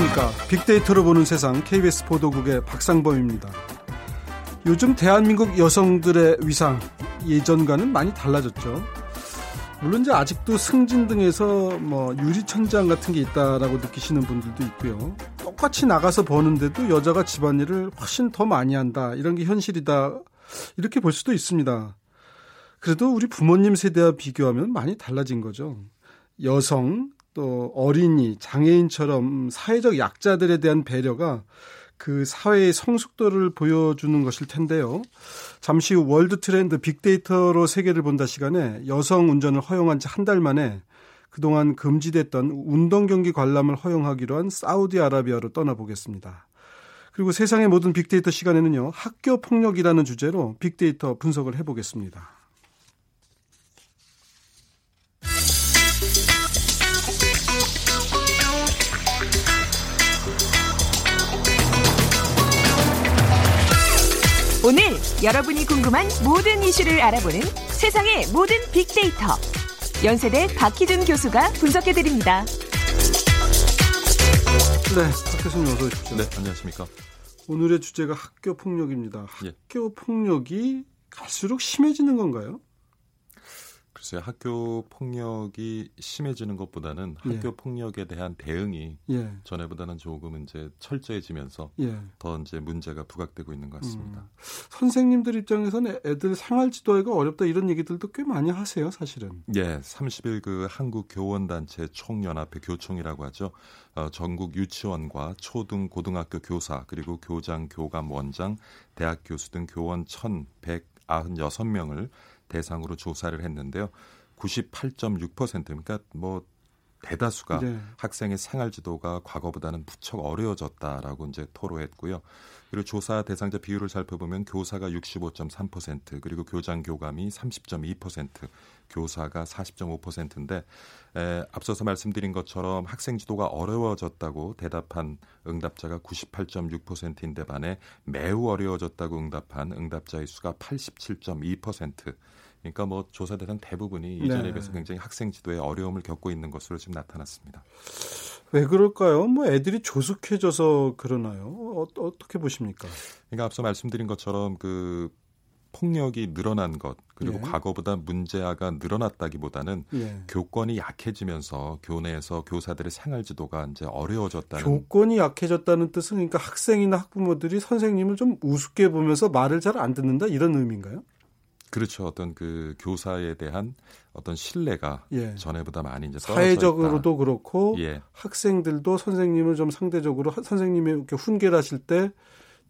안녕하십니까. 빅데이터로 보는 세상 KBS 보도국의 박상범입니다. 요즘 대한민국 여성들의 위상 예전과는 많이 달라졌죠. 물론 이제 아직도 승진 등에서 뭐 유리천장 같은 게 있다라고 느끼시는 분들도 있고요. 똑같이 나가서 버는데도 여자가 집안일을 훨씬 더 많이 한다. 이런 게 현실이다. 이렇게 볼 수도 있습니다. 그래도 우리 부모님 세대와 비교하면 많이 달라진 거죠. 여성, 또 어린이, 장애인처럼 사회적 약자들에 대한 배려가 그 사회의 성숙도를 보여주는 것일 텐데요. 잠시 후 월드 트렌드 빅데이터로 세계를 본다 시간에 여성 운전을 허용한 지 한 달 만에 그동안 금지됐던 운동 경기 관람을 허용하기로 한 사우디아라비아로 떠나보겠습니다. 그리고 세상의 모든 빅데이터 시간에는요. 학교 폭력이라는 주제로 빅데이터 분석을 해보겠습니다. 오늘 여러분이 궁금한 모든 이슈를 알아보는 세상의 모든 빅데이터. 연세대 박희준 교수가 분석해드립니다. 네, 박 교수님 어서 오십시오. 네, 안녕하십니까. 오늘의 주제가 학교 폭력입니다. 예. 학교 폭력이 갈수록 심해지는 건가요? 글쎄요, 학교 폭력이 심해지는 것보다는 예. 학교 폭력에 대한 대응이 예, 전에보다는 조금 이제 철저해지면서 예. 더 이제 문제가 부각되고 있는 것 같습니다. 음. 선생님들 입장에서는 애들 생활 지도하기가 어렵다 이런 얘기들도 꽤 많이 하세요, 사실은. 예, 30일 그 한국 교원단체 총연합회 교총이라고 하죠. 어, 전국 유치원과 초등 고등학교 교사 그리고 교장, 교감, 원장, 대학 교수 등 교원 1,196명을 대상으로 조사를 했는데요. 98.6% 그러니까 뭐 대다수가 네. 학생의 생활 지도가 과거보다는 무척 어려워졌다라고 이제 토로했고요. 그리고 조사 대상자 비율을 살펴보면 교사가 65.3% 그리고 교장 교감이 30.2% 교사가 40.5%인데 에, 앞서서 말씀드린 것처럼 학생 지도가 어려워졌다고 대답한 응답자가 98.6%인데 반해 매우 어려워졌다고 응답한 응답자의 수가 87.2%. 그러니까 뭐 조사 대상 대부분이 이전에 네. 비해서 굉장히 학생 지도에 어려움을 겪고 있는 것으로 지금 나타났습니다. 왜 그럴까요? 뭐 애들이 조숙해져서 그러나요? 어, 어떻게 보십니까? 그러니까 앞서 말씀드린 것처럼 그 폭력이 늘어난 것 그리고 예. 과거보다 문제화가 늘어났다기보다는 예. 교권이 약해지면서 교내에서 교사들의 생활 지도가 이제 어려워졌다는 교권이 약해졌다는 뜻은 그러니까 학생이나 학부모들이 선생님을 좀 우습게 보면서 말을 잘 안 듣는다 이런 의미인가요? 그렇죠 어떤 그 교사에 대한 어떤 신뢰가 예. 전에보다 많이 이제 사회적으로도 그렇고 있다. 예 학생들도 선생님을 좀 상대적으로 하- 선생님이 이렇게 훈계를 하실 때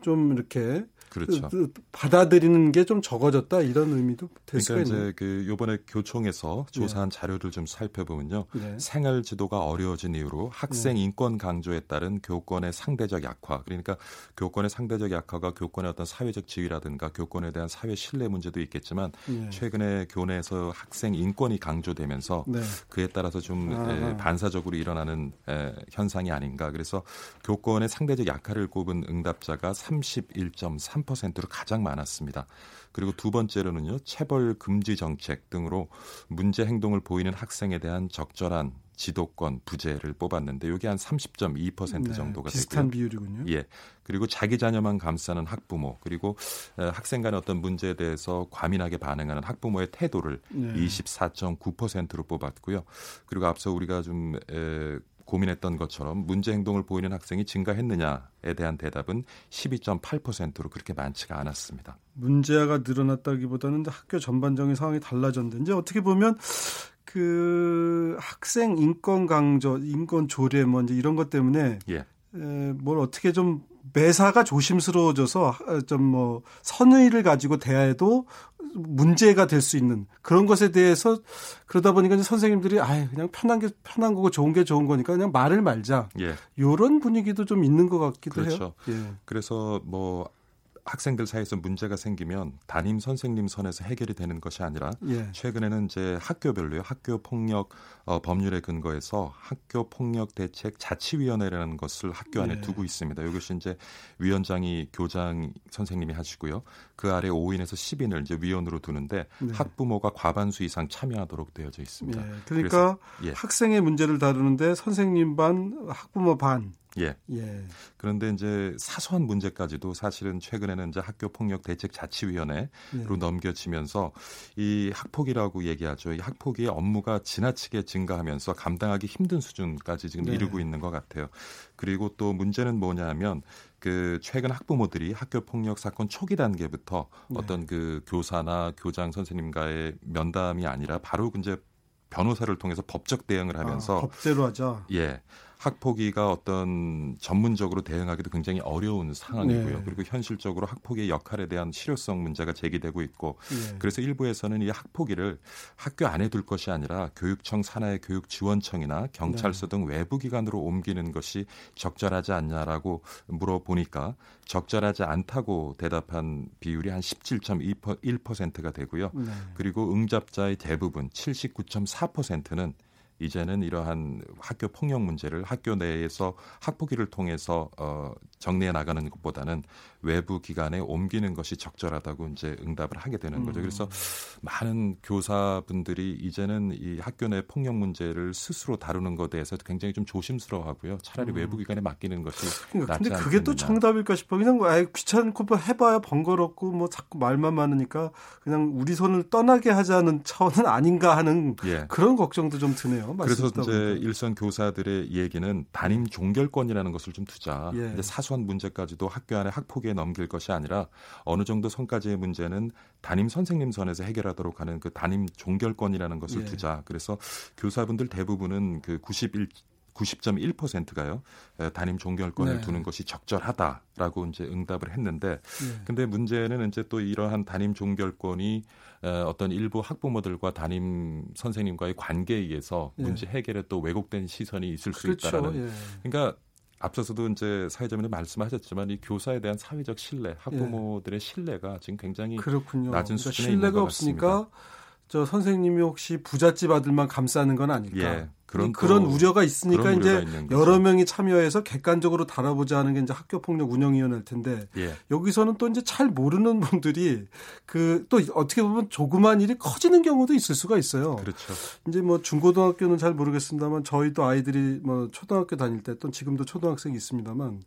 좀 이렇게 그렇죠. 그- 그 받아들이는 게 좀 적어졌다 이런 의미도 될 그러니까 있네요. 이제 그 요번에 교총에서 조사한 자료를 좀 살펴보면요. 네. 생활 지도가 어려워진 이유로 학생 인권 강조에 따른 교권의 상대적 약화. 그러니까 교권의 상대적 약화가 교권의 어떤 사회적 지위라든가 교권에 대한 사회 신뢰 문제도 있겠지만 예. 최근에 교내에서 학생 인권이 강조되면서 네. 그에 따라서 좀. 에, 반사적으로 일어나는 에, 현상이 아닌가. 그래서 교권의 상대적 약화를 꼽은 응답자가 31.3%로 가장 많았습니다. 그리고 두 번째로는요, 체벌 금지 정책 등으로 문제 행동을 보이는 학생에 대한 적절한 지도권 부재를 뽑았는데 이게 한 30.2% 네, 정도가 비슷한 되고요. 비율이군요. 예. 그리고 자기 자녀만 감싸는 학부모, 그리고 에, 학생 간의 어떤 문제에 대해서 과민하게 반응하는 학부모의 태도를 네. 24.9%로 뽑았고요. 그리고 앞서 우리가 좀 에, 고민했던 것처럼 문제 행동을 보이는 학생이 증가했느냐에 대한 대답은 12.8%로 그렇게 많지가 않았습니다. 문제가 늘어났다기보다는 학교 전반적인 상황이 달라졌는데 어떻게 보면 그 학생 인권 강조, 인권 조례 뭐 이제 이런 것 때문에 예. 에, 뭘 어떻게 좀 매사가 조심스러워져서 좀 뭐 선의를 가지고 대해도 문제가 될 수 있는 그런 것에 대해서 그러다 보니까 이제 선생님들이 아 그냥 편한 게 편한 거고 좋은 게 좋은 거니까 그냥 말을 말자 예. 요런 분위기도 좀 있는 것 같기도 그렇죠. 해요. 예. 그래서 뭐 학생들 사이에서 문제가 생기면 담임 선생님 선에서 해결이 되는 것이 아니라 예. 최근에는 이제 학교별로요 학교 폭력 어, 법률에 근거해서 학교 폭력 대책 자치위원회라는 것을 학교 안에 네. 두고 있습니다. 이것이 이제 위원장이 교장 선생님이 하시고요. 그 아래 5인에서 10인을 이제 위원으로 두는데 네. 학부모가 과반수 이상 참여하도록 되어져 있습니다. 예. 그러니까 그래서, 예. 학생의 문제를 다루는데 선생님 반, 학부모 반 예. 예. 그런데 이제 사소한 문제까지도 사실은 최근에는 이제 학교 폭력 대책 자치위원회로 예. 넘겨지면서 이 학폭이라고 얘기하죠. 이 학폭의 업무가 지나치게 증가하면서 감당하기 힘든 수준까지 지금 네. 이르고 있는 것 같아요. 그리고 또 문제는 뭐냐하면 그 최근 학부모들이 학교 폭력 사건 초기 단계부터 네. 어떤 그 교사나 교장 선생님과의 면담이 아니라 바로 이제 변호사를 통해서 법적 대응을 하면서 아, 법대로 하자. 예. 학폭위가 어떤 전문적으로 대응하기도 굉장히 어려운 상황이고요. 네. 그리고 현실적으로 학폭의 역할에 대한 실효성 문제가 제기되고 있고 네. 그래서 일부에서는 이 학폭위를 학교 안에 둘 것이 아니라 교육청 산하의 교육지원청이나 경찰서 네. 등 외부 기관으로 옮기는 것이 적절하지 않냐라고 물어보니까 적절하지 않다고 대답한 비율이 한 17.1%가 되고요. 네. 그리고 응답자의 대부분 79.4%는 이제는 이러한 학교 폭력 문제를 학교 내에서 학폭위를 통해서 어, 정리해 나가는 것보다는 외부 기관에 옮기는 것이 적절하다고 이제 응답을 하게 되는 거죠. 그래서 음. 많은 교사분들이 이제는 이 학교 내 폭력 문제를 스스로 다루는 것에 대해서 굉장히 좀 조심스러워하고요. 차라리 음. 외부 기관에 맡기는 것이 그러니까 낫지 근데 그게 또 정답일까 싶어. 그냥 뭐 아예 귀찮고 뭐 해봐야 번거롭고 뭐 자꾸 말만 많으니까 그냥 우리 손을 떠나게 하자는 차원은 아닌가 하는 예. 그런 걱정도 좀 드네요. 그래서 이제 보니까. 일선 교사들의 얘기는 담임 종결권이라는 것을 좀 두자. 예. 사소한 문제까지도 학교 안에 학폭에 넘길 것이 아니라 어느 정도 선까지의 문제는 담임 선생님 선에서 해결하도록 하는 그 담임 종결권이라는 것을 예. 두자. 그래서 교사분들 대부분은 그 91. 90.1%가요. 담임 종결권을 네. 두는 것이 적절하다라고 이제 응답을 했는데 네. 근데 문제는 이제 또 이러한 담임 종결권이 어떤 일부 학부모들과 담임 선생님과의 관계에 의해서 예. 문제 해결에 또 왜곡된 시선이 있을 그렇죠. 수 있다라는 예. 그러니까 앞서서도 이제 사회자님도 말씀하셨지만 이 교사에 대한 사회적 신뢰, 학부모들의 예. 신뢰가 지금 굉장히 그렇군요. 낮은 그러니까 수준에 신뢰가 있는 것 없으니까 같습니다. 저 선생님이 혹시 부잣집 아들만 감싸는 건 아닐까? 예. 그런 그런 우려가 있으니까 그런 이제 여러 명이 참여해서 객관적으로 다뤄보자 하는 게 이제 학교 폭력 운영위원회일 텐데 예. 여기서는 또 이제 잘 모르는 분들이 그 또 어떻게 보면 조그만 일이 커지는 경우도 있을 수가 있어요. 그렇죠. 이제 뭐 중고등학교는 잘 모르겠습니다만 저희도 아이들이 뭐 초등학교 다닐 때 또 지금도 초등학생이 있습니다만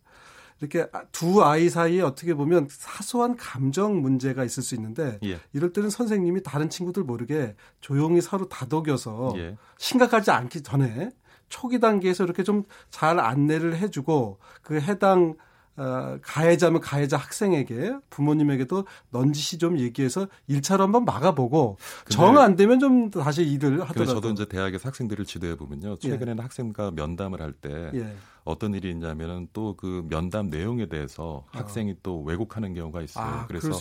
이렇게 두 아이 사이에 어떻게 보면 사소한 감정 문제가 있을 수 있는데 예. 이럴 때는 선생님이 다른 친구들 모르게 조용히 서로 다독여서 예. 심각하지 않기 전에 초기 단계에서 이렇게 좀 잘 안내를 해주고 그 해당 어, 가해자면 가해자 학생에게 부모님에게도 넌지시 좀 얘기해서 1차로 한번 막아보고 정 안 되면 좀 다시 일을 하더라고요. 저도 이제 대학에서 학생들을 지도해 보면요. 최근에는 예. 학생과 면담을 할때 예. 어떤 일이 있냐면은 또 그 면담 내용에 대해서 아. 학생이 또 왜곡하는 경우가 있어요. 아, 그래서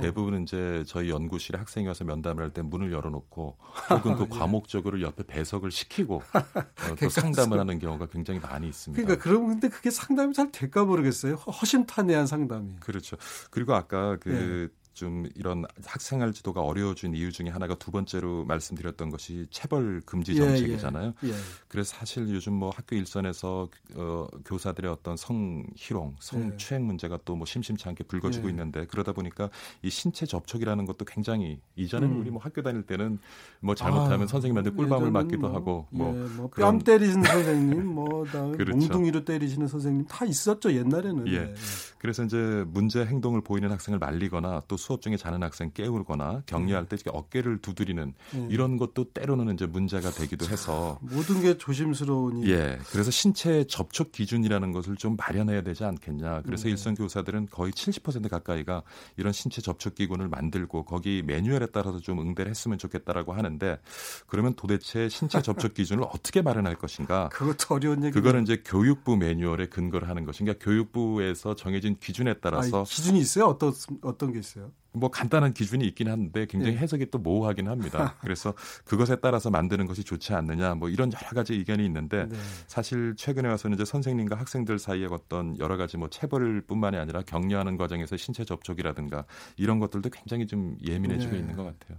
대부분 이제 저희 연구실에 학생이 와서 면담을 할 때 문을 열어놓고 혹은 그 예. 과목적으로 옆에 배석을 시키고 어, 또 상담을 하는 경우가 굉장히 많이 있습니다. 그러니까 그럼 근데 그게 상담이 잘 될까 모르겠어요. 허심탄회한 상담이. 그렇죠. 그리고 아까 그 네. 좀 이런 학생활 지도가 어려워진 이유 중에 하나가 두 번째로 말씀드렸던 것이 체벌 금지 예, 정책이잖아요. 예, 예. 그래서 사실 요즘 뭐 학교 일선에서 어, 교사들의 어떤 성희롱, 성추행 예. 문제가 또 뭐 심심치 않게 불거지고 예. 있는데 그러다 보니까 이 신체 접촉이라는 것도 굉장히 이전에는 음. 우리 뭐 학교 다닐 때는 뭐 잘못하면 아, 선생님한테 꿀밤을 맞기도 뭐, 하고 뭐, 예, 뭐뺨 때리시는 선생님, 뭐 그렇죠. 몽둥이로 때리시는 선생님 다 있었죠 옛날에는. 예. 그래서 이제 문제 행동을 보이는 학생을 말리거나 또 수업 중에 자는 학생 깨우거나 격려할 때 어깨를 두드리는 음. 이런 것도 때로는 이제 문제가 되기도 해서 모든 게 조심스러우니 예 그래서 신체 접촉 기준이라는 것을 좀 마련해야 되지 않겠냐. 그래서 음. 일선 교사들은 거의 70% 가까이가 이런 신체 접촉 기구를 만들고 거기 매뉴얼에 따라서 좀 응대를 했으면 좋겠다라고 하는데 그러면 도대체 신체 접촉 기준을 어떻게 마련할 것인가? 그것도 어려운 얘기 그거는 이제 교육부 매뉴얼에 근거를 하는 것인가? 교육부에서 정해진 기준에 따라서 아 기준이 있어요 어떤 어떤 게 있어요 뭐 간단한 기준이 있긴 한데 굉장히 예. 해석이 또 모호하긴 합니다. 그래서 그것에 따라서 만드는 것이 좋지 않느냐 뭐 이런 여러 가지 의견이 있는데 네. 사실 최근에 와서는 이제 선생님과 학생들 사이에 어떤 여러 가지 뭐 체벌뿐만이 아니라 격려하는 과정에서 신체 접촉이라든가 이런 것들도 굉장히 좀 예민해지고 네. 있는 것 같아요.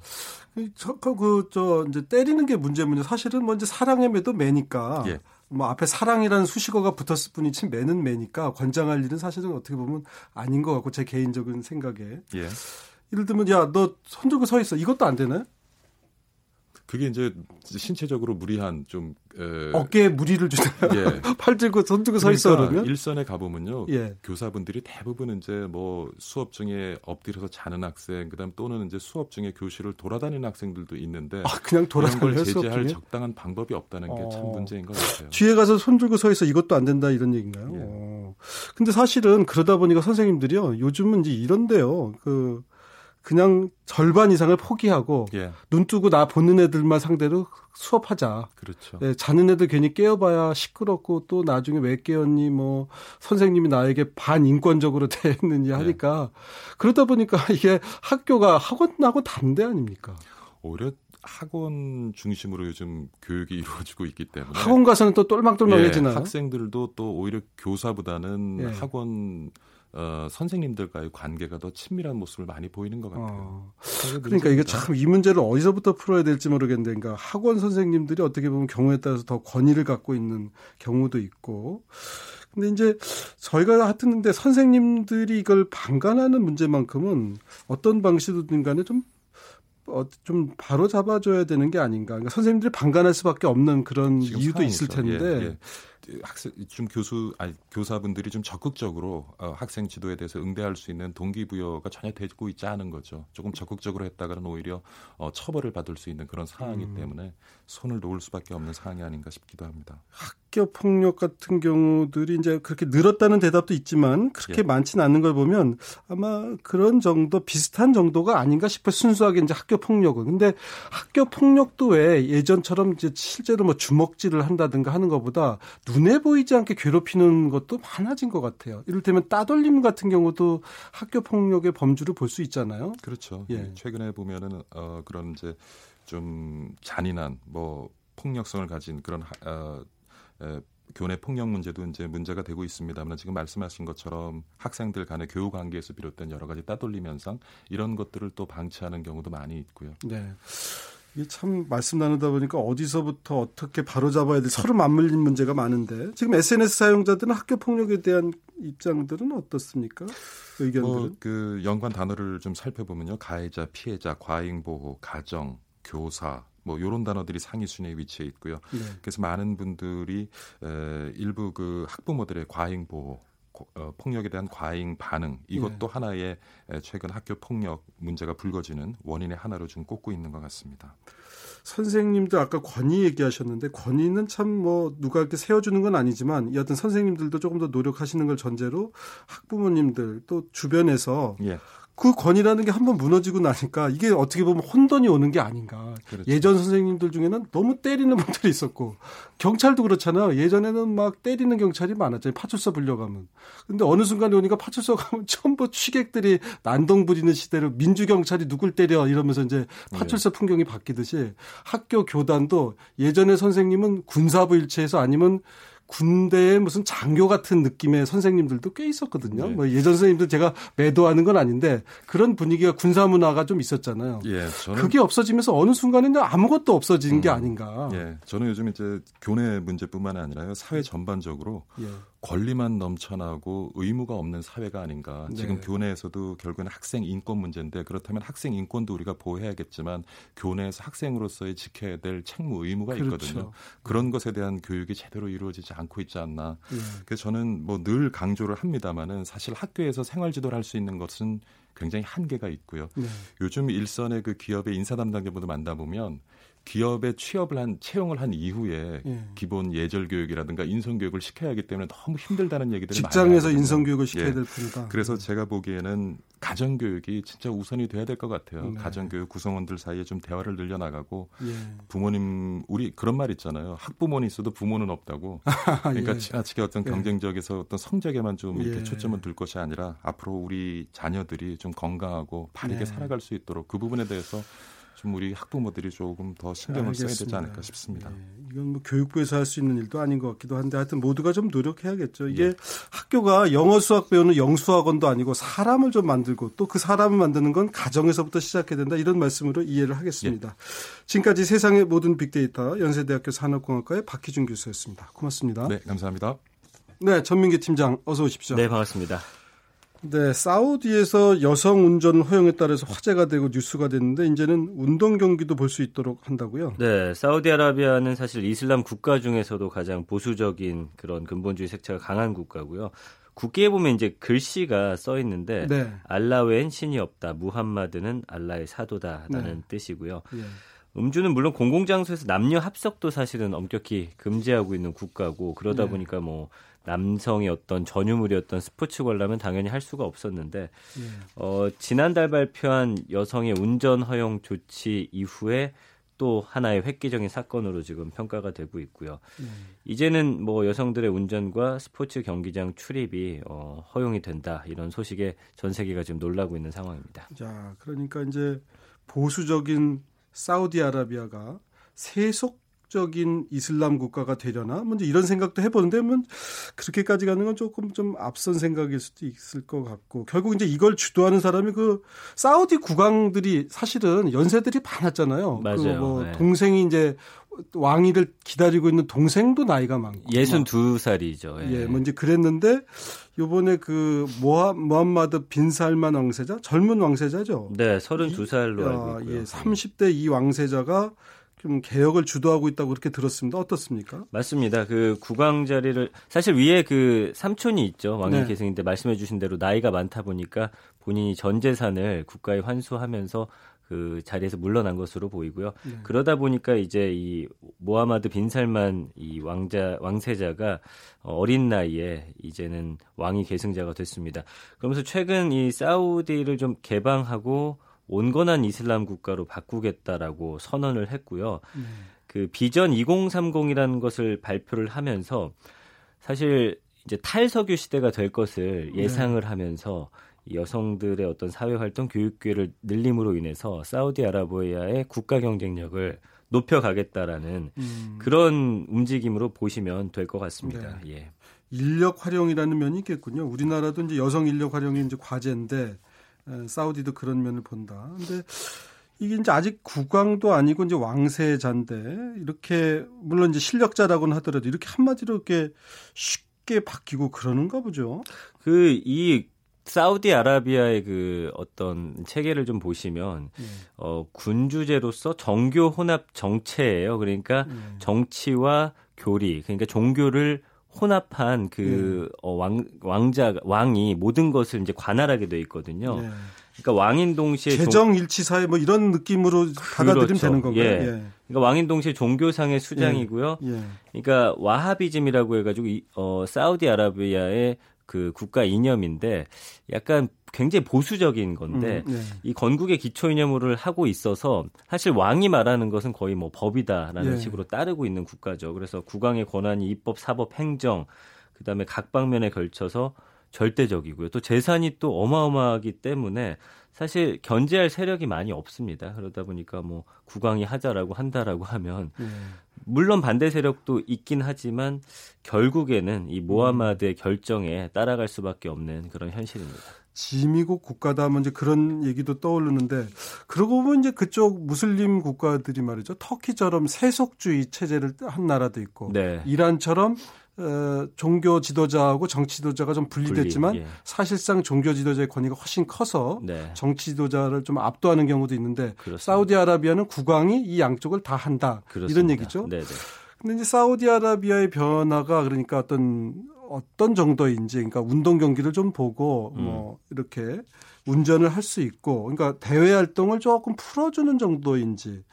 그저 이제 때리는 게 문제면요. 사실은 뭐 이제 사랑의 매도 매니까 예. 뭐 앞에 사랑이라는 수식어가 붙었을 뿐이지 매는 매니까 권장할 일은 사실은 어떻게 보면 아닌 것 같고 제 개인적인 생각에. 예. 예를 들면 야 너 손 들고 서 있어 이것도 안 되나요? 그게 이제 신체적으로 무리한 좀 에... 어깨에 무리를 주잖아요. 예. 팔 들고 손 들고 서 있어 그러면 일선에 가보면요. 예. 교사분들이 대부분 이제 뭐 수업 중에 엎드려서 자는 학생, 그다음 또는 이제 수업 중에 교실을 돌아다니는 학생들도 있는데 아, 그냥 돌아다니는 걸 제재할 적당한 방법이 없다는 게참 어... 문제인 것 같아요. 뒤에 가서 손 들고 서 있어 이것도 안 된다 이런 얘기인가요? 예. 어... 근데 사실은 그러다 보니까 선생님들이요. 요즘은 이제 이런데요. 그 그냥 절반 이상을 포기하고 예. 눈 뜨고 나 보는 애들만 상대로 수업하자. 그렇죠. 네, 자는 애들 괜히 깨어봐야 시끄럽고 또 나중에 왜 깨었니 뭐 선생님이 나에게 반인권적으로 대했느냐 하니까 예. 그러다 보니까 이게 학교가 학원하고 반대 아닙니까? 오히려 학원 중심으로 요즘 교육이 이루어지고 있기 때문에 학원 가서는 또 똘망똘망해지나요? 예, 학생들도 또 오히려 교사보다는 예. 학원 어, 선생님들과의 관계가 더 친밀한 모습을 많이 보이는 것 같아요. 어. 그러니까 이게 참 이 문제를 어디서부터 풀어야 될지 모르겠는데, 그러니까 학원 선생님들이 어떻게 보면 경우에 따라서 더 권위를 갖고 있는 경우도 있고, 근데 이제 저희가 하여튼 근데 선생님들이 이걸 방관하는 문제만큼은 어떤 방식이든 간에 좀 어, 좀 바로 잡아줘야 되는 게 아닌가. 그러니까 선생님들이 방관할 수밖에 없는 그런 이유도 있을 텐데. 예, 예. 학생 좀 교수 아니 교사분들이 좀 적극적으로 어, 학생 지도에 대해서 응대할 수 있는 동기부여가 전혀 되고 있지 않은 거죠. 조금 적극적으로 했다가는 오히려 어, 처벌을 받을 수 있는 그런 상황이기 음. 때문에 손을 놓을 수밖에 없는 상황이 아닌가 싶기도 합니다. 학교 폭력 같은 경우들이 이제 그렇게 늘었다는 대답도 있지만 그렇게 예. 많지는 않는 걸 보면 아마 그런 정도 비슷한 정도가 아닌가 싶어요. 순수하게 이제 학교 폭력은. 근데 학교 폭력도 왜 예전처럼 이제 실제로 뭐 주먹질을 한다든가 하는 것보다 눈에 보이지 않게 괴롭히는 것도 많아진 것 같아요. 이를테면 따돌림 같은 경우도 학교 폭력의 범주를 볼수 있잖아요. 그렇죠. 예. 최근에 보면은 어 그런 이제 좀 잔인한 뭐 폭력성을 가진 그런 어 에, 교내 폭력 문제도 이제 문제가 되고 있습니다만 지금 말씀하신 것처럼 학생들 간의 교우 관계에서 비롯된 여러 가지 따돌림 현상 이런 것들을 또 방치하는 경우도 많이 있고요. 네. 이게 참 말씀 나누다 보니까 어디서부터 어떻게 바로잡아야 될 서로 맞물린 문제가 많은데 지금 SNS 사용자들은 학교 폭력에 대한 입장들은 어떻습니까? 의견들은? 뭐 그 연관 단어를 좀 살펴보면요. 가해자, 피해자, 과잉 보호, 가정, 교사, 뭐 요런 단어들이 상위 순위에 위치해 있고요. 네. 그래서 많은 분들이 에, 일부 그 학부모들의 과잉 보호 어, 폭력에 대한 과잉 반응 이것도 네. 하나의 최근 학교 폭력 문제가 불거지는 원인의 하나로 좀 꼽고 있는 것 같습니다. 선생님들 아까 권위 얘기하셨는데 권위는 참 뭐 누가 이렇게 세워주는 건 아니지만 여하튼 선생님들도 조금 더 노력하시는 걸 전제로 학부모님들 또 주변에서 예. 그 권위라는 게 한번 무너지고 나니까 이게 어떻게 보면 혼돈이 오는 게 아닌가. 그렇죠. 예전 선생님들 중에는 너무 때리는 분들이 있었고 경찰도 그렇잖아요. 예전에는 막 때리는 경찰이 많았잖아요. 파출소 불려가면. 근데 어느 순간에 오니까 파출소 가면 전부 취객들이 난동 부리는 시대로 민주 경찰이 누굴 때려 이러면서 이제 파출소 네. 풍경이 바뀌듯이 학교 교단도 예전에 선생님은 군사부 일체에서 아니면 군대에 무슨 장교 같은 느낌의 선생님들도 꽤 있었거든요. 네. 뭐 예전 선생님들 제가 매도하는 건 아닌데 그런 분위기가 군사 문화가 좀 있었잖아요. 예, 저는 그게 없어지면서 어느 순간에는 아무것도 없어진 음, 게 아닌가. 예, 저는 요즘 이제 교내 문제뿐만 아니라요 사회 전반적으로 예. 권리만 넘쳐나고 의무가 없는 사회가 아닌가. 네. 지금 교내에서도 결국은 학생 인권 문제인데 그렇다면 학생 인권도 우리가 보호해야겠지만 교내에서 학생으로서의 지켜야 될 책무 의무가 그렇죠. 있거든요. 그런 것에 대한 교육이 제대로 이루어지지 않고 있지 않나. 네. 그래서 저는 뭐 늘 강조를 합니다마는 사실 학교에서 생활 지도를 할 수 있는 것은 굉장히 한계가 있고요. 네. 요즘 일선의 그 기업의 인사 담당자분들 만나 보면 기업에 취업을 한 채용을 한 이후에 예. 기본 예절 교육이라든가 인성 교육을 시켜야 하기 때문에 너무 힘들다는 얘기들을 직장에서 인성 교육을 시켜야 예. 될 뿐이다. 그래서 제가 보기에는 가정 교육이 진짜 우선이 돼야 될 것 같아요. 네. 가정 교육 구성원들 사이에 좀 대화를 늘려 나가고 예. 부모님 우리 그런 말 있잖아요. 학부모는 있어도 부모는 없다고. 그러니까 예. 지나치게 어떤 예. 경쟁적에서 어떤 성적에만 좀 이렇게 예. 초점을 둘 것이 아니라 앞으로 우리 자녀들이 좀 건강하고 바르게 네. 살아갈 수 있도록 그 부분에 대해서 좀 우리 학부모들이 조금 더 신경을 알겠습니다. 써야 되지 않을까 싶습니다. 네. 이건 뭐 교육부에서 할 수 있는 일도 아닌 것 같기도 한데 하여튼 모두가 좀 노력해야겠죠. 이게 네. 학교가 영어 수학 배우는 영수학원도 아니고 사람을 좀 만들고 또 그 사람을 만드는 건 가정에서부터 시작해야 된다 이런 말씀으로 이해를 하겠습니다. 네. 지금까지 세상의 모든 빅데이터 연세대학교 산업공학과의 박희준 교수였습니다. 고맙습니다. 네, 감사합니다. 네, 전민기 팀장 어서 오십시오. 네, 반갑습니다. 네, 사우디에서 여성 운전 허용에 따라서 화제가 되고 뉴스가 됐는데 이제는 운동 경기도 볼 수 있도록 한다고요? 네, 사우디아라비아는 사실 이슬람 국가 중에서도 가장 보수적인 그런 근본주의 색채가 강한 국가고요. 국기에 보면 이제 글씨가 써 있는데 네. 알라 외엔 신이 없다. 무함마드는 알라의 사도다라는 네. 뜻이고요. 예. 음주는 물론 공공장소에서 남녀 합석도 사실은 엄격히 금지하고 있는 국가고 그러다 네. 보니까 뭐 남성의 어떤 전유물이었던 스포츠 관람은 당연히 할 수가 없었는데 네. 어, 지난달 발표한 여성의 운전 허용 조치 이후에 또 하나의 획기적인 사건으로 지금 평가가 되고 있고요. 네. 이제는 뭐 여성들의 운전과 스포츠 경기장 출입이 어, 허용이 된다 이런 소식에 전 세계가 지금 놀라고 있는 상황입니다. 자, 그러니까 이제 보수적인 사우디아라비아가 세속 적인 이슬람 국가가 되려나 먼저 이런 생각도 해보는데 뭐 그렇게까지 가는 건 조금 좀 앞선 생각일 수도 있을 것 같고 결국 이제 이걸 주도하는 사람이 그 사우디 국왕들이 사실은 연세들이 많았잖아요. 그 맞아요. 그 뭐 네. 동생이 이제 왕위를 기다리고 있는 동생도 나이가 많고 62살이죠. 예. 예, 뭐 이제 그랬는데 요번에 그 모하, 모함마드 빈 살만 왕세자 젊은 왕세자죠. 네, 32살로 알고 있고요. 예, 30대 이 왕세자가 좀 개혁을 주도하고 있다고 그렇게 들었습니다. 어떻습니까? 맞습니다. 그 국왕 자리를 사실 위에 그 삼촌이 있죠. 왕위 네. 계승인데 말씀해 주신 대로 나이가 많다 보니까 본인이 전 재산을 국가에 환수하면서 그 자리에서 물러난 것으로 보이고요. 네. 그러다 보니까 이제 이 모하마드 빈살만 이 왕자 왕세자가 어린 나이에 이제는 왕위 계승자가 됐습니다. 그러면서 최근 이 사우디를 좀 개방하고 온건한 이슬람 국가로 바꾸겠다라고 선언을 했고요. 음. 그 비전 2030이라는 것을 발표를 하면서 사실 이제 탈석유 시대가 될 것을 네. 예상을 네. 하면서 여성들의 어떤 사회 활동 교육 기회를 늘림으로 인해서 사우디아라비아의 국가 경쟁력을 높여가겠다라는 음. 그런 움직임으로 보시면 될 것 같습니다. 네. 예. 인력 활용이라는 면이 있겠군요. 우리나라도 이제 여성 인력 활용이 이제 과제인데 사우디도 그런 면을 본다. 근데 이게 이제 아직 국왕도 아니고 이제 왕세자인데 이렇게 물론 이제 실력자라고는 하더라도 이렇게 한마디로 이렇게 쉽게 바뀌고 그러는가 보죠. 그 이 사우디아라비아의 그 어떤 체계를 좀 보시면 네. 어 군주제로서 정교 혼합 정체예요. 그러니까 네. 정치와 교리 그러니까 종교를 혼합한 그 네. 어, 왕, 왕자 왕이 모든 것을 이제 관할하게 돼 있거든요. 네. 그러니까 왕인 동시에 재정 일치 사회 뭐 이런 느낌으로 받아들이면 그렇죠. 되는 건가요? 예. 예. 그러니까 왕인 동시에 종교상의 수장이고요. 예. 예. 그러니까 와하비즘이라고 해가지고 이, 어, 사우디아라비아의 그 국가 이념인데 약간 굉장히 보수적인 건데 음, 네. 이 건국의 기초 이념을 하고 있어서 사실 왕이 말하는 것은 거의 뭐 법이다라는 네. 식으로 따르고 있는 국가죠. 그래서 국왕의 권한이 입법, 사법, 행정 그다음에 각 방면에 걸쳐서 절대적이고요. 또 재산이 또 어마어마하기 때문에 사실 견제할 세력이 많이 없습니다. 그러다 보니까 뭐 국왕이 하자라고 한다라고 하면 네. 물론 반대 세력도 있긴 하지만 결국에는 이 모하마드의 결정에 따라갈 수밖에 없는 그런 현실입니다. 지미국 국가다 하면 이제 그런 얘기도 떠오르는데 그러고 보면 이제 그쪽 무슬림 국가들이 말이죠 터키처럼 세속주의 체제를 한 나라도 있고 네. 이란처럼 어, 종교 지도자하고 정치 지도자가 좀 분리됐지만 분리, 예. 사실상 종교 지도자의 권위가 훨씬 커서 네. 정치 지도자를 좀 압도하는 경우도 있는데 그렇습니다. 사우디아라비아는 국왕이 이 양쪽을 다 한다 그렇습니다. 이런 얘기죠. 네네. 근데 이제 사우디아라비아의 변화가 그러니까 어떤 어떤 정도인지 그러니까 운동 경기를 좀 보고 음. 뭐 이렇게 운전을 할 수 있고 그러니까 대외 활동을 조금 풀어주는 정도인지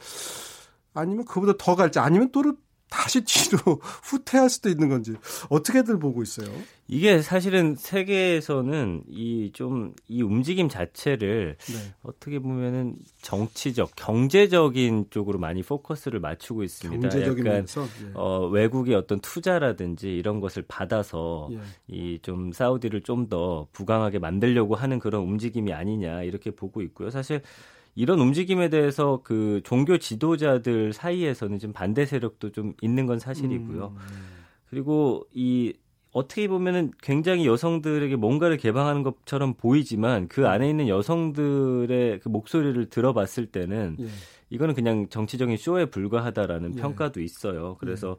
아니면 그보다 더 갈지 아니면 또 다시 뒤로 후퇴할 수도 있는 건지 어떻게들 보고 있어요? 이게 사실은 세계에서는 이 좀이 이 움직임 자체를 네. 어떻게 보면은 정치적, 경제적인 쪽으로 많이 포커스를 맞추고 있습니다. 경제적인 약간 예. 어, 외국의 어떤 투자라든지 이런 것을 받아서 예. 이좀 사우디를 좀 더 부강하게 만들려고 하는 그런 움직임이 아니냐 이렇게 보고 있고요. 사실 이런 움직임에 대해서 그 종교 지도자들 사이에서는 좀 반대 세력도 좀 있는 건 사실이고요. 음. 그리고 이 어떻게 보면은 굉장히 여성들에게 뭔가를 개방하는 것처럼 보이지만 그 안에 있는 여성들의 그 목소리를 들어봤을 때는 예. 이거는 그냥 정치적인 쇼에 불과하다라는 예. 평가도 있어요. 그래서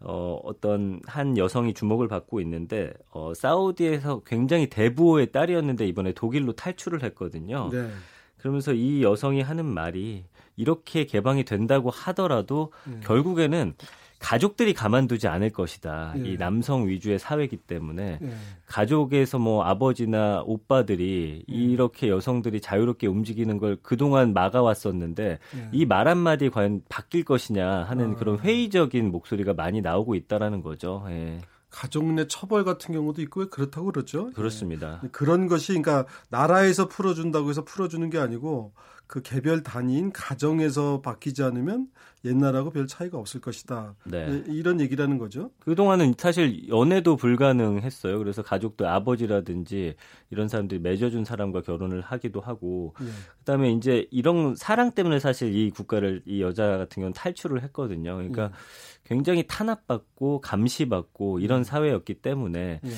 어, 어떤 한 여성이 주목을 받고 있는데 어, 사우디에서 굉장히 대부호의 딸이었는데 이번에 독일로 탈출을 했거든요. 네. 그러면서 이 여성이 하는 말이 이렇게 개방이 된다고 하더라도 네. 결국에는 가족들이 가만두지 않을 것이다. 예. 이 남성 위주의 사회이기 때문에 예. 가족에서 뭐 아버지나 오빠들이 예. 이렇게 여성들이 자유롭게 움직이는 걸 그동안 막아왔었는데 예. 이말 한마디 과연 바뀔 것이냐 하는 아. 그런 회의적인 목소리가 많이 나오고 있다라는 거죠. 예. 가족 내 처벌 같은 경우도 있고 그렇다고 그러죠. 그렇습니다. 예. 그런 것이 그러니까 나라에서 풀어준다고 해서 풀어주는 게 아니고 그 개별 단위인 가정에서 바뀌지 않으면 옛날하고 별 차이가 없을 것이다. 네. 네. 이런 얘기라는 거죠. 그동안은 사실 연애도 불가능했어요. 그래서 가족들 아버지라든지 이런 사람들이 맺어준 사람과 결혼을 하기도 하고 네. 그다음에 이제 이런 사랑 때문에 사실 이 국가를 이 여자 같은 경우는 탈출을 했거든요. 그러니까 네. 굉장히 탄압받고 감시받고 이런 네. 사회였기 때문에 네.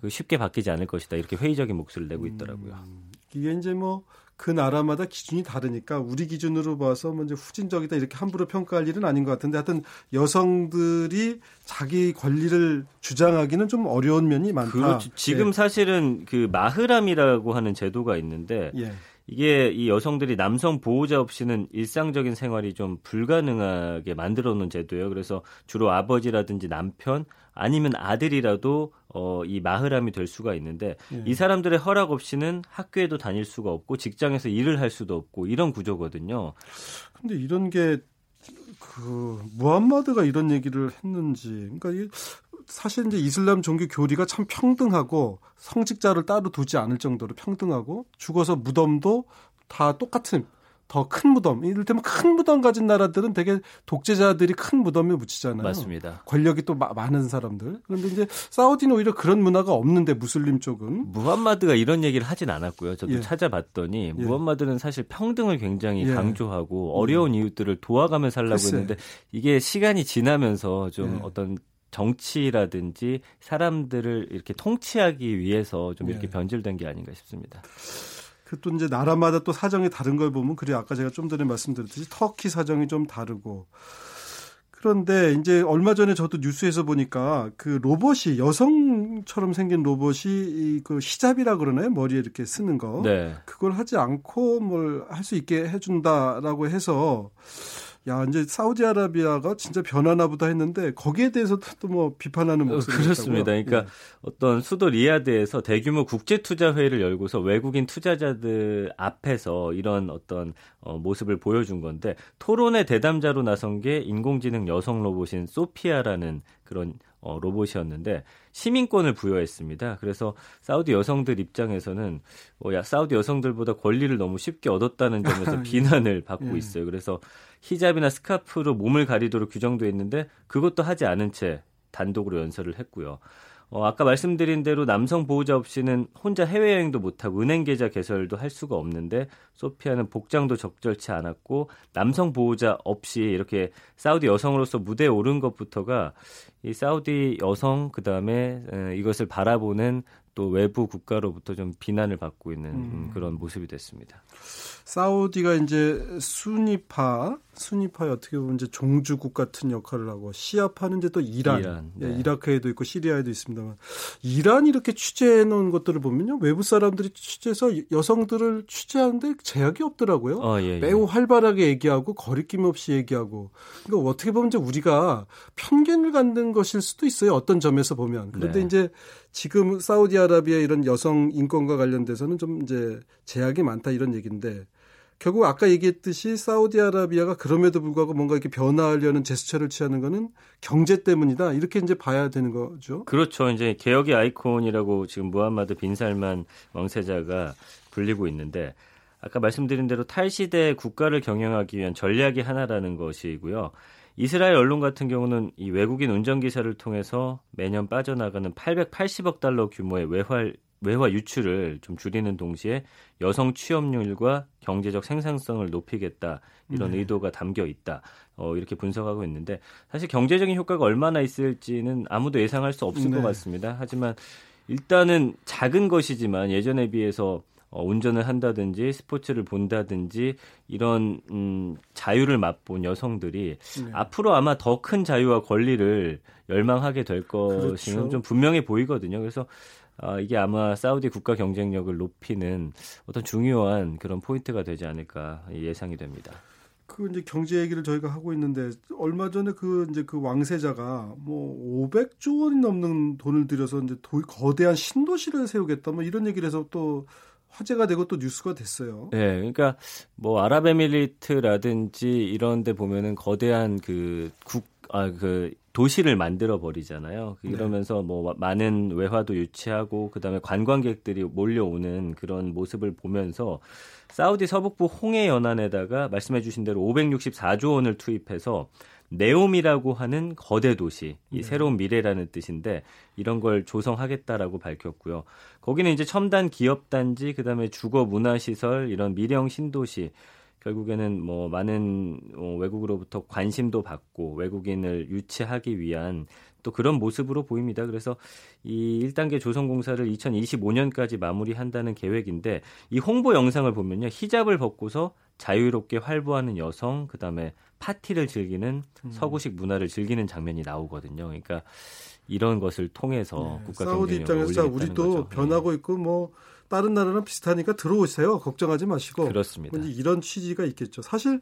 그 쉽게 바뀌지 않을 것이다. 이렇게 회의적인 목소리를 내고 있더라고요. 음, 이게 이제 뭐 그 나라마다 기준이 다르니까 우리 기준으로 봐서 먼저 뭐 후진적이다 이렇게 함부로 평가할 일은 아닌 것 같은데 하여튼 여성들이 자기 권리를 주장하기는 좀 어려운 면이 많다. 그렇죠. 지금 네. 사실은 그 마흐람이라고 하는 제도가 있는데 예. 이게 이 여성들이 남성 보호자 없이는 일상적인 생활이 좀 불가능하게 만들어 놓은 제도예요. 그래서 주로 아버지라든지 남편 아니면 아들이라도 어, 이 마흐람이 될 수가 있는데 예. 이 사람들의 허락 없이는 학교에도 다닐 수가 없고 직장에서 일을 할 수도 없고 이런 구조거든요. 근데 이런 게 그 무함마드가 이런 얘기를 했는지 그러니까 이 사실 이제 이슬람 종교 교리가 참 평등하고 성직자를 따로 두지 않을 정도로 평등하고 죽어서 무덤도 다 똑같은 더 큰 무덤, 이를테면 큰 무덤 가진 나라들은 되게 독재자들이 큰 무덤에 묻히잖아요. 맞습니다. 권력이 또 마, 많은 사람들. 그런데 이제 사우디는 오히려 그런 문화가 없는데 무슬림 쪽은 무함마드가 이런 얘기를 하진 않았고요. 저도 예. 찾아봤더니 예. 무함마드는 사실 평등을 굉장히 예. 강조하고 어려운 이웃들을 도와가며 살라고 글쎄. 했는데 이게 시간이 지나면서 좀 예. 어떤 정치라든지 사람들을 이렇게 통치하기 위해서 좀 이렇게 예. 변질된 게 아닌가 싶습니다. 그 또 이제 나라마다 또 사정이 다른 걸 보면 그래 아까 제가 좀 전에 말씀드렸듯이 터키 사정이 좀 다르고 그런데 이제 얼마 전에 저도 뉴스에서 보니까 그 로봇이 여성처럼 생긴 로봇이 그 히잡이라 그러나요? 머리에 이렇게 쓰는 거. 네. 그걸 하지 않고 뭘 할 수 있게 해준다라고 해서 야 이제 사우디아라비아가 진짜 변하나 보다 했는데 거기에 대해서도 또 뭐 비판하는 목소리가 그렇습니다. 그러니까 예. 어떤 수도 리야드에서 대규모 국제 투자 회의를 열고서 외국인 투자자들 앞에서 이런 어떤 어, 모습을 보여준 건데 토론의 대담자로 나선 게 인공지능 여성 로봇인 소피아라는 그런 어, 로봇이었는데 시민권을 부여했습니다. 그래서 사우디 여성들 입장에서는 어, 야, 사우디 여성들보다 권리를 너무 쉽게 얻었다는 점에서 예. 비난을 받고 예. 있어요. 그래서 히잡이나 스카프로 몸을 가리도록 규정도 있는데 그것도 하지 않은 채 단독으로 연설을 했고요. 어, 아까 말씀드린 대로 남성 보호자 없이는 혼자 해외여행도 못하고 은행 계좌 개설도 할 수가 없는데 소피아는 복장도 적절치 않았고 남성 보호자 없이 이렇게 사우디 여성으로서 무대에 오른 것부터가 이 사우디 여성 그다음에 이것을 바라보는 또 외부 국가로부터 좀 비난을 받고 있는 음. 그런 모습이 됐습니다. 사우디가 이제 순위파, 순위파에 어떻게 보면 이제 종주국 같은 역할을 하고 시아파는 이제 또 이란, 이란 예, 네. 이라크에도 있고 시리아에도 있습니다만 이란 이렇게 취재해 놓은 것들을 보면요 외부 사람들이 취재해서 여성들을 취재하는데 제약이 없더라고요. 어, 예, 예. 매우 활발하게 얘기하고 거리낌 없이 얘기하고 그러니까 어떻게 보면 이제 우리가 편견을 갖는 것일 수도 있어요. 어떤 점에서 보면 그런데 네. 이제 지금 사우디아라비아 이런 여성 인권과 관련돼서는 좀 이제 제약이 많다 이런 얘기 인데 결국 아까 얘기했듯이 사우디아라비아가 그럼에도 불구하고 뭔가 이렇게 변화하려는 제스처를 취하는 거는 경제 때문이다. 이렇게 이제 봐야 되는 거죠. 그렇죠. 이제 개혁의 아이콘이라고 지금 무함마드 빈살만 왕세자가 불리고 있는데 아까 말씀드린 대로 탈시대 국가를 경영하기 위한 전략이 하나라는 것이고요. 이스라엘 언론 같은 경우는 이 외국인 운전기사를 통해서 매년 빠져나가는 880억 달러 규모의 외활 외화 유출을 좀 줄이는 동시에 여성 취업률과 경제적 생산성을 높이겠다 이런 네. 의도가 담겨 있다. 어, 이렇게 분석하고 있는데 사실 경제적인 효과가 얼마나 있을지는 아무도 예상할 수 없을 네. 것 같습니다. 하지만 일단은 작은 것이지만 예전에 비해서 어, 운전을 한다든지 스포츠를 본다든지 이런 음, 자유를 맛본 여성들이 네. 앞으로 아마 더 큰 자유와 권리를 열망하게 될 것이는 그렇죠. 좀 분명해 보이거든요. 그래서 어, 이게 아마 사우디 국가 경쟁력을 높이는 어떤 중요한 그런 포인트가 되지 않을까 예상이 됩니다. 그 이제 경제 얘기를 저희가 하고 있는데 얼마 전에 그 이제 그 왕세자가 뭐 500조 원이 넘는 돈을 들여서 이제 도, 거대한 신도시를 세우겠다 뭐 이런 얘기를 해서 또 화제가 되고 또 뉴스가 됐어요. 네, 그러니까 뭐 아랍에미리트라든지 이런 데 보면은 거대한 그 국, 아, 그 도시를 만들어 버리잖아요. 그 네. 뭐 많은 외화도 유치하고 그다음에 관광객들이 몰려오는 그런 모습을 보면서 사우디 서북부 홍해 연안에다가 말씀해 주신 대로 564조 원을 투입해서 네옴이라고 하는 거대 도시, 이 네. 새로운 미래라는 뜻인데 이런 걸 조성하겠다라고 밝혔고요. 거기는 이제 첨단 기업 단지, 그다음에 주거 문화 시설, 이런 미령 신도시 결국에는 뭐 많은 어, 외국으로부터 관심도 받고 외국인을 유치하기 위한 또 그런 모습으로 보입니다. 그래서 이 1단계 조성공사를 2025년까지 마무리한다는 계획인데 이 홍보 영상을 보면요. 히잡을 벗고서 자유롭게 활보하는 여성, 그다음에 파티를 즐기는 음. 서구식 문화를 즐기는 장면이 나오거든요. 그러니까 이런 것을 통해서 네, 국가 사우디 입장에서 우리도 거죠. 변하고 네. 있고 뭐 다른 나라랑 비슷하니까 들어오세요. 걱정하지 마시고. 그렇습니다. 이런 취지가 있겠죠. 사실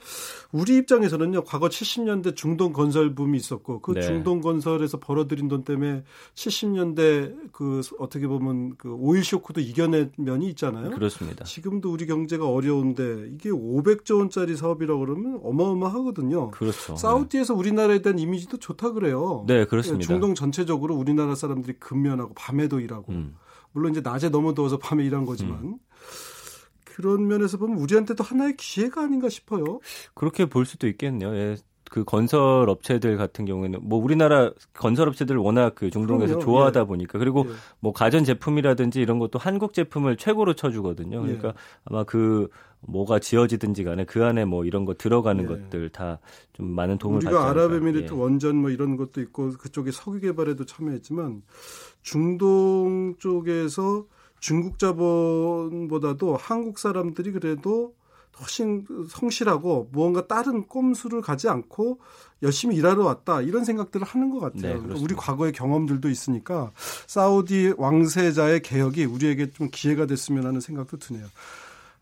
우리 입장에서는요. 과거 70년대 중동 건설 붐이 있었고 그 네. 중동 건설에서 벌어들인 돈 때문에 70년대 그 어떻게 보면 그 오일 쇼크도 이겨낸 면이 있잖아요. 그렇습니다. 지금도 우리 경제가 어려운데 이게 500조 원짜리 사업이라고 그러면 어마어마하거든요. 그렇죠. 사우디에서 네. 우리나라에 대한 이미지도 좋다 그래요. 네, 그렇습니다. 중동 전체적으로 우리나라 사람들이 근면하고 밤에도 일하고 음. 물론 이제 낮에 너무 더워서 밤에 일한 거지만 음. 그런 면에서 보면 우리한테도 하나의 기회가 아닌가 싶어요. 그렇게 볼 수도 있겠네요. 예. 그 건설 업체들 같은 경우에는 뭐 우리나라 건설 업체들 워낙 그 중동에서 그럼요. 좋아하다 예. 보니까 그리고 예. 뭐 가전 제품이라든지 이런 것도 한국 제품을 최고로 쳐주거든요. 그러니까 예. 아마 그 뭐가 지어지든지 간에 그 안에 뭐 이런 거 들어가는 예. 것들 다 좀 많은 도움을 받지 우리가 아랍에미리트 예. 원전 뭐 이런 것도 있고 그쪽에 석유 개발에도 참여했지만 중동 쪽에서 중국 자본보다도 한국 사람들이 그래도 훨씬 성실하고 무언가 다른 꼼수를 가지 않고 열심히 일하러 왔다 이런 생각들을 하는 것 같아요. 네, 우리 과거의 경험들도 있으니까 사우디 왕세자의 개혁이 우리에게 좀 기회가 됐으면 하는 생각도 드네요.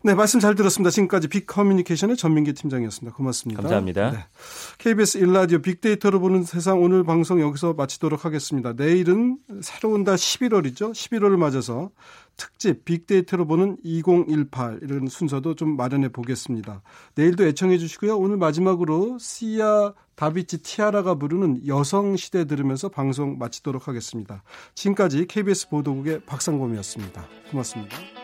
네, 말씀 잘 들었습니다. 지금까지 빅커뮤니케이션의 전민기 팀장이었습니다. 고맙습니다. 감사합니다. 네. KBS 일라디오 빅데이터로 보는 세상 오늘 방송 여기서 마치도록 하겠습니다. 내일은 새로운 달 11월이죠. 11월을 맞아서 특집 빅데이터로 보는 2018 이런 순서도 좀 마련해 보겠습니다. 내일도 애청해 주시고요. 오늘 마지막으로 시아 다비치 티아라가 부르는 여성 시대 들으면서 방송 마치도록 하겠습니다. 지금까지 KBS 보도국의 박상범이었습니다. 고맙습니다.